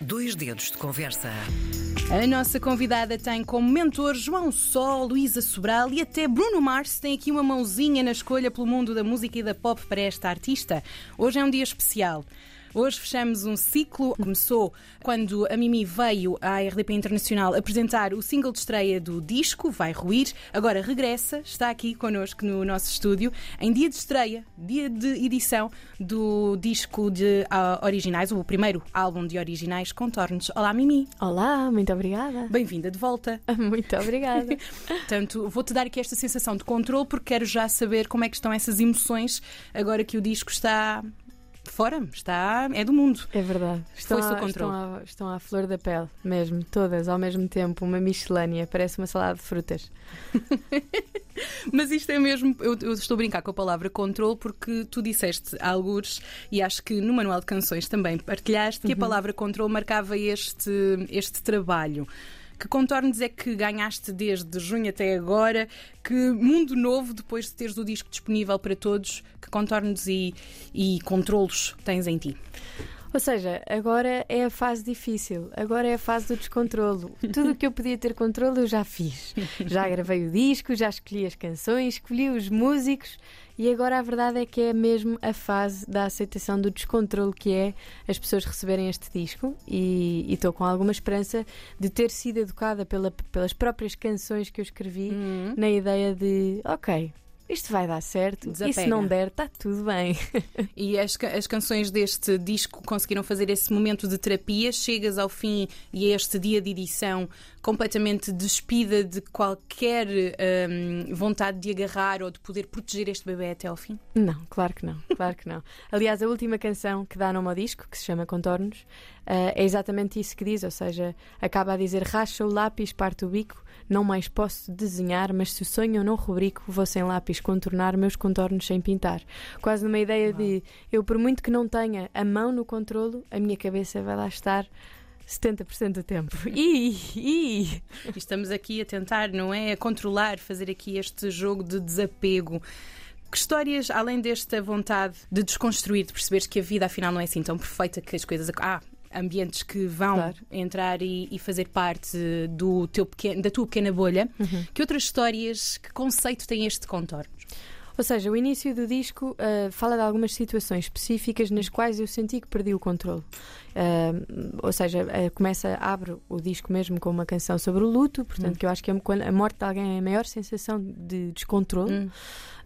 Dois dedos de conversa. A nossa convidada tem como mentor João Sol, Luísa Sobral e até Bruno Mars tem aqui uma mãozinha na escolha pelo mundo da música e da pop para esta artista. Hoje é um dia especial. Hoje fechamos um ciclo. Começou quando a Mimi veio à RDP Internacional apresentar o single de estreia do disco, Vai Ruir. Agora regressa, está aqui connosco no nosso estúdio, em dia de estreia, dia de edição do disco de uh, originais, o primeiro álbum de originais, Contornos. Olá, Mimi. Olá, muito obrigada. Bem-vinda de volta. Muito obrigada. Portanto, vou-te dar aqui esta sensação de controle porque quero já saber como é que estão essas emoções agora que o disco está fora, está, é do mundo. É verdade. Estão, Foi-se o à, controle. estão, à, estão à flor da pele, mesmo, todas ao mesmo tempo, uma miscelânea, parece uma salada de frutas. Mas isto é mesmo, eu, eu estou a brincar com a palavra controle porque tu disseste algures e acho que no manual de canções também partilhaste que a palavra controle marcava este, este trabalho. Que contornos é que ganhaste desde junho até agora? Que mundo novo, depois de teres o disco disponível para todos, que contornos e, e controlos tens em ti? Ou seja, agora é a fase difícil, agora é a fase do descontrolo. Tudo o que eu podia ter controle eu já fiz. Já gravei o disco, já escolhi as canções, escolhi os músicos e agora a verdade é que é mesmo a fase da aceitação do descontrole que é as pessoas receberem este disco e estou com alguma esperança de ter sido educada pela- pelas próprias canções que eu escrevi Hum. na ideia de ok, isto vai dar certo e se Desapega. não der, está tudo bem. E as, as canções deste disco conseguiram fazer esse momento de terapia? Chegas ao fim e a este dia de edição completamente despida de qualquer hum, vontade de agarrar ou de poder proteger este bebê até ao fim? Não, claro que não, claro que não. Aliás, a última canção que dá nome ao disco, que se chama Contornos, eh, é exatamente isso que diz, ou seja, acaba a dizer racha o lápis, parte o bico, não mais posso desenhar, mas se o sonho eu não rubrico, vou sem lápis contornar meus contornos sem pintar. Quase numa ideia de eu, por muito que não tenha a mão no controlo, a minha cabeça vai lá estar 70% do tempo. E estamos aqui a tentar, não é? A controlar, fazer aqui este jogo de desapego. Que histórias, além desta vontade de desconstruir, de perceberes que a vida afinal não é assim tão perfeita, que as coisas. Há ambientes que vão Claro. entrar e, e fazer parte do teu pequeno, da tua pequena bolha. Que outras histórias, que conceito tem este contorno? Ou seja, o início do disco ah, fala de algumas situações específicas nas quais eu senti que perdi o controle. Ah, ou seja, ah, começa, abre o disco mesmo com uma canção sobre o luto, portanto, que eu acho que é quando a morte de alguém é a maior sensação de descontrole. Hum.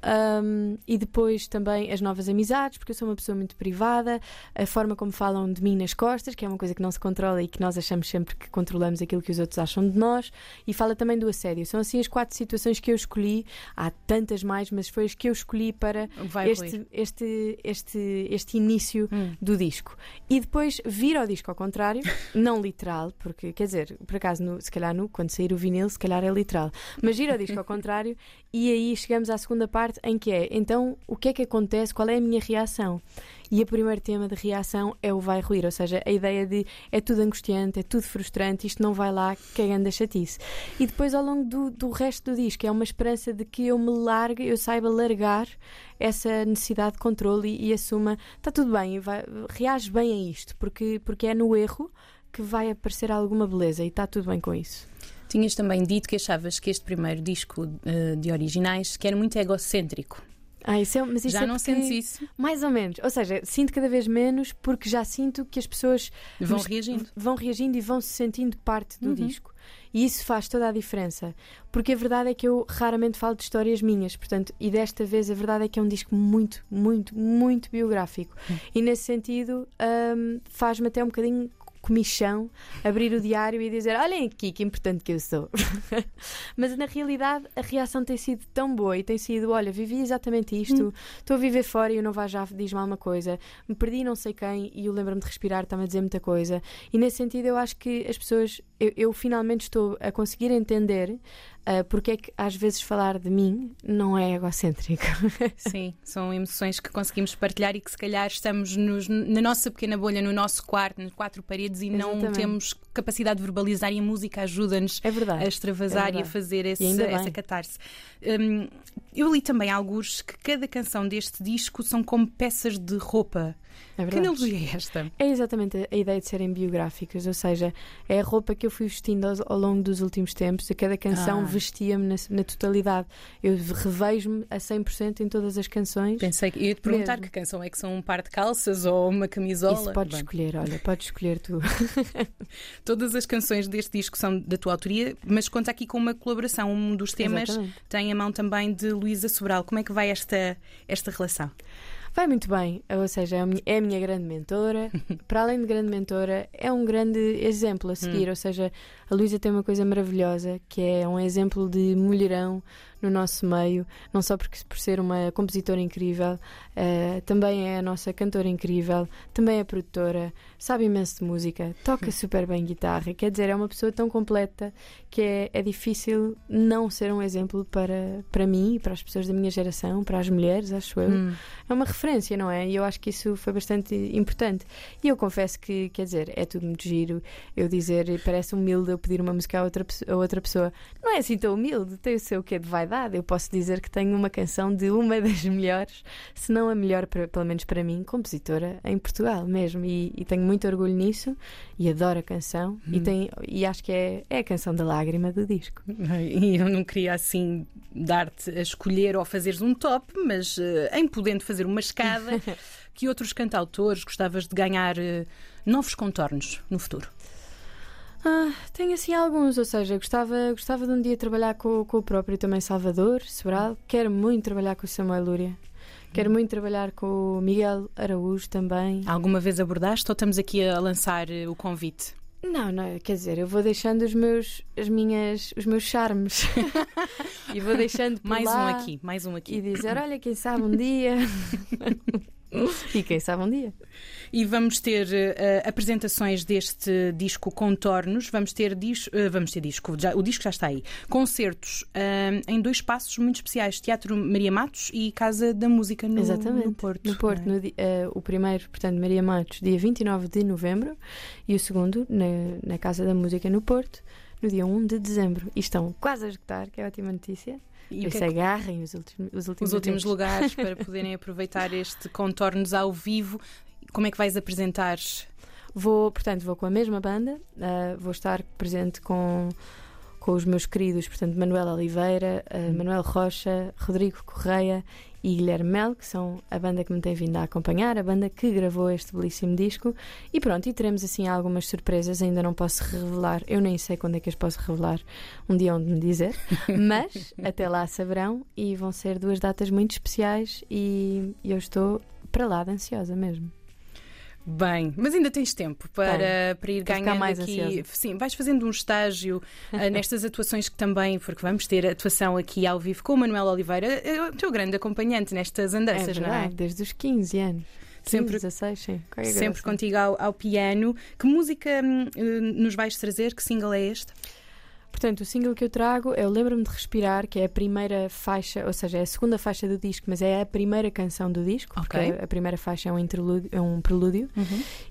Um, e depois também as novas amizades, porque eu sou uma pessoa muito privada, a forma como falam de mim nas costas, que é uma coisa que não se controla e que nós achamos sempre que controlamos aquilo que os outros acham de nós, e fala também do assédio. São assim as quatro situações que eu escolhi, há tantas mais, mas foi as que eu escolhi para este, este, este, este início Hum. do disco. E depois vir ao disco ao contrário, não literal, porque quer dizer, por acaso, no- se calhar no, quando sair o vinil, se calhar é literal, mas ir ao disco ao contrário, e aí chegamos à segunda parte em que é então o que é que acontece, qual é a minha reação? E o primeiro tema de reação é o vai ruir, ou seja, a ideia de é tudo angustiante, é tudo frustrante, isto não vai lá, que é grande chatice. E depois ao longo do, do resto do disco é uma esperança de que eu me largue, eu saiba largar essa necessidade de controle e, e assuma, está tudo bem, vai, reage bem a isto, porque, porque é no erro que vai aparecer alguma beleza e está tudo bem com isso. Tinhas também dito que achavas que este primeiro disco eh, de originais que era muito egocêntrico. Ah, isso é, mas isso Já é não porque- sentes isso? Mais ou menos. Ou seja, sinto cada vez menos porque já sinto que as pessoas Vão Mas- reagindo. vão reagindo e vão se sentindo parte do Uhum. disco. E isso faz toda a diferença. Porque a verdade é que eu raramente falo de histórias minhas, portanto, e desta vez a verdade é que é um disco muito, muito, muito biográfico. Hum. E nesse sentido, hum, faz-me até um bocadinho comichão abrir o diário e dizer: Olhem aqui que importante que eu sou. Mas na realidade a reação tem sido tão boa e tem sido: Olha, vivi exatamente isto, estou a viver fora e o não vai já diz-me alguma coisa, me perdi não sei quem e o lembra-me de respirar, está-me a dizer muita coisa. E nesse sentido eu acho que as pessoas, eu, eu finalmente estou a conseguir entender ah, porque é que às vezes falar de mim não é egocêntrico. Sim, são emoções que conseguimos partilhar e que se calhar estamos nos- na nossa pequena bolha, no nosso quarto, nas quatro paredes e não Exatamente. temos capacidade de verbalizar e a música ajuda-nos É a extravasar É e a fazer esse- essa catarse. Hum, eu li também alguns que cada canção deste disco são como peças de roupa. É Que verdade. analogia é esta? É exatamente a ideia de serem biográficas, ou seja, é a roupa que eu fui vestindo ao, ao longo dos últimos tempos. A cada canção Ah. vestia-me na, na totalidade. Eu revejo-me a 100% em todas as canções. Pensei que ia te perguntar Mesmo. que canção é que são um par de calças ou uma camisola. Isso podes Bem, escolher, olha, podes escolher tu. todas as canções deste disco são da tua autoria, mas conta aqui com uma colaboração. Um dos temas Exatamente. tem a mão também de Luísa Sobral. Como é que vai esta, esta relação? Vai muito bem, ou seja, é a minha, é a minha grande mentora. Para além de grande mentora, é um grande exemplo a seguir. Ou seja, a Luísa tem uma coisa maravilhosa que é um exemplo de mulherão no nosso meio, não só porque, por ser uma compositora incrível, eh, também é a nossa cantora incrível, também é produtora, sabe imenso de música, toca super bem guitarra. Quer dizer, é uma pessoa tão completa que é, é difícil não ser um exemplo para, para mim e para as pessoas da minha geração, para as mulheres, acho eu Hum. é uma referência, não é? E eu acho que isso foi bastante importante. E eu confesso que, quer dizer, é tudo muito giro eu dizer, parece humilde eu pedir uma música a outra, a outra pessoa. Não é assim tão humilde, tem o seu quê de vaidade. Eu posso dizer que tenho uma canção de uma das melhores, se não a melhor, pelo menos para mim, compositora em Portugal mesmo. E, e tenho muito orgulho nisso e adoro a canção. E, tem, e acho que é, é a canção da lágrima do disco. E eu não queria assim dar-te a escolher ou fazeres um top, mas eh, em podendo fazer uma escada, que outros cantautores gostavas de ganhar eh, novos contornos no futuro? Ah, tenho assim alguns, ou seja, gostava, gostava de um dia trabalhar com, com o próprio também Salvador, Sobral. Quero muito trabalhar com o Samuel Lúria. Quero muito trabalhar com o Miguel Araújo também. Alguma vez abordaste ou estamos aqui a lançar eh, o convite? Não, não, quer dizer, eu vou deixando os meus, as minhas, os meus charmes e vou deixando Mais um aqui, mais um e aqui. dizer, olha, quem sabe um dia. e quem sabe um dia. E vamos ter eh, apresentações deste disco Contornos, vamos ter, dis, eh, vamos ter disco, já- o disco já está aí. Concertos eh, em dois espaços muito especiais: Teatro Maria Matos e Casa da Música no, Exatamente. no Porto. No Porto, é? no o primeiro, portanto, Maria Matos, dia 29 de novembro, e o segundo, na, na Casa da Música no Porto, no dia 1 de dezembro. E estão quase a esgotar, que é ótima notícia. E que isso é que agarrem os últimos, os últimos, os últimos lugares para poderem aproveitar este contornos ao vivo. Como é que vais apresentar? Vou, portanto, vou com a mesma banda, ah, vou estar presente com, com os meus queridos, portanto, Manuel Oliveira, ah, Manuel Rocha, Rodrigo Correia e Guilherme Mel, que são a banda que me tem vindo a acompanhar, a banda que gravou este belíssimo disco. E pronto, e teremos assim algumas surpresas, ainda não posso revelar, eu nem sei quando é que as posso revelar, um dia onde me dizer, mas até lá saberão e vão ser duas datas muito especiais e eu estou para lá de ansiosa mesmo. Bem, mas ainda tens tempo para, para ir ganhando mais aqui. ansiosa. Sim, vais fazendo um estágio ah, nestas atuações que também, porque vamos ter atuação aqui ao vivo com o Manuel Oliveira, é o teu grande acompanhante nestas É andanças, não é? verdade, desde os 15 anos. 15, Sempre- 16, sim. Sempre assim. contigo ao, ao piano. Que música hum, eh, nos vais trazer? Que single é este? Portanto, o single que eu trago é o Lembra-me de Respirar, que é a primeira faixa, ou seja, é a segunda faixa do disco, mas é a primeira canção do disco, porque Ok. a primeira faixa é um, interlúdio, é um prelúdio,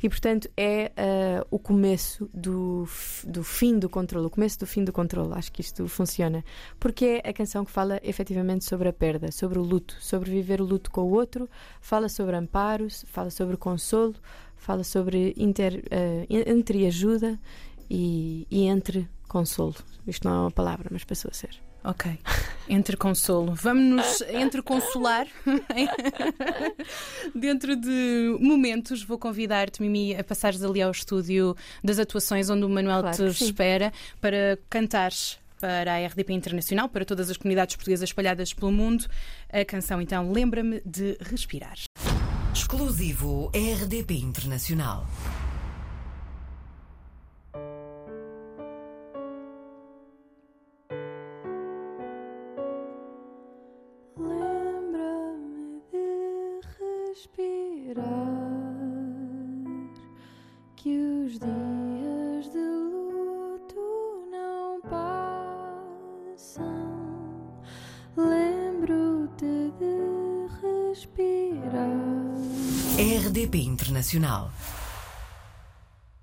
e portanto é ah, o começo do, do fim do controle, o começo do fim do controle. Acho que isto funciona, porque é a canção que fala efetivamente sobre a perda, sobre o luto, sobre viver o luto com o outro, fala sobre amparo, fala sobre consolo, fala sobre inter, ah, entre ajuda e, e entre consolo. Isto não é uma palavra, mas passou a ser. Ok. Entre consolo. Vamos-nos entre consolar. Dentro de momentos, vou convidar-te, Mimi, a passares ali ao estúdio das atuações onde o Manuel Claro te que sim. espera para cantares para a RDP Internacional, para todas as comunidades portuguesas espalhadas pelo mundo. A canção, então, Lembra-me de Respirar. Exclusivo RDP Internacional. RDP Internacional.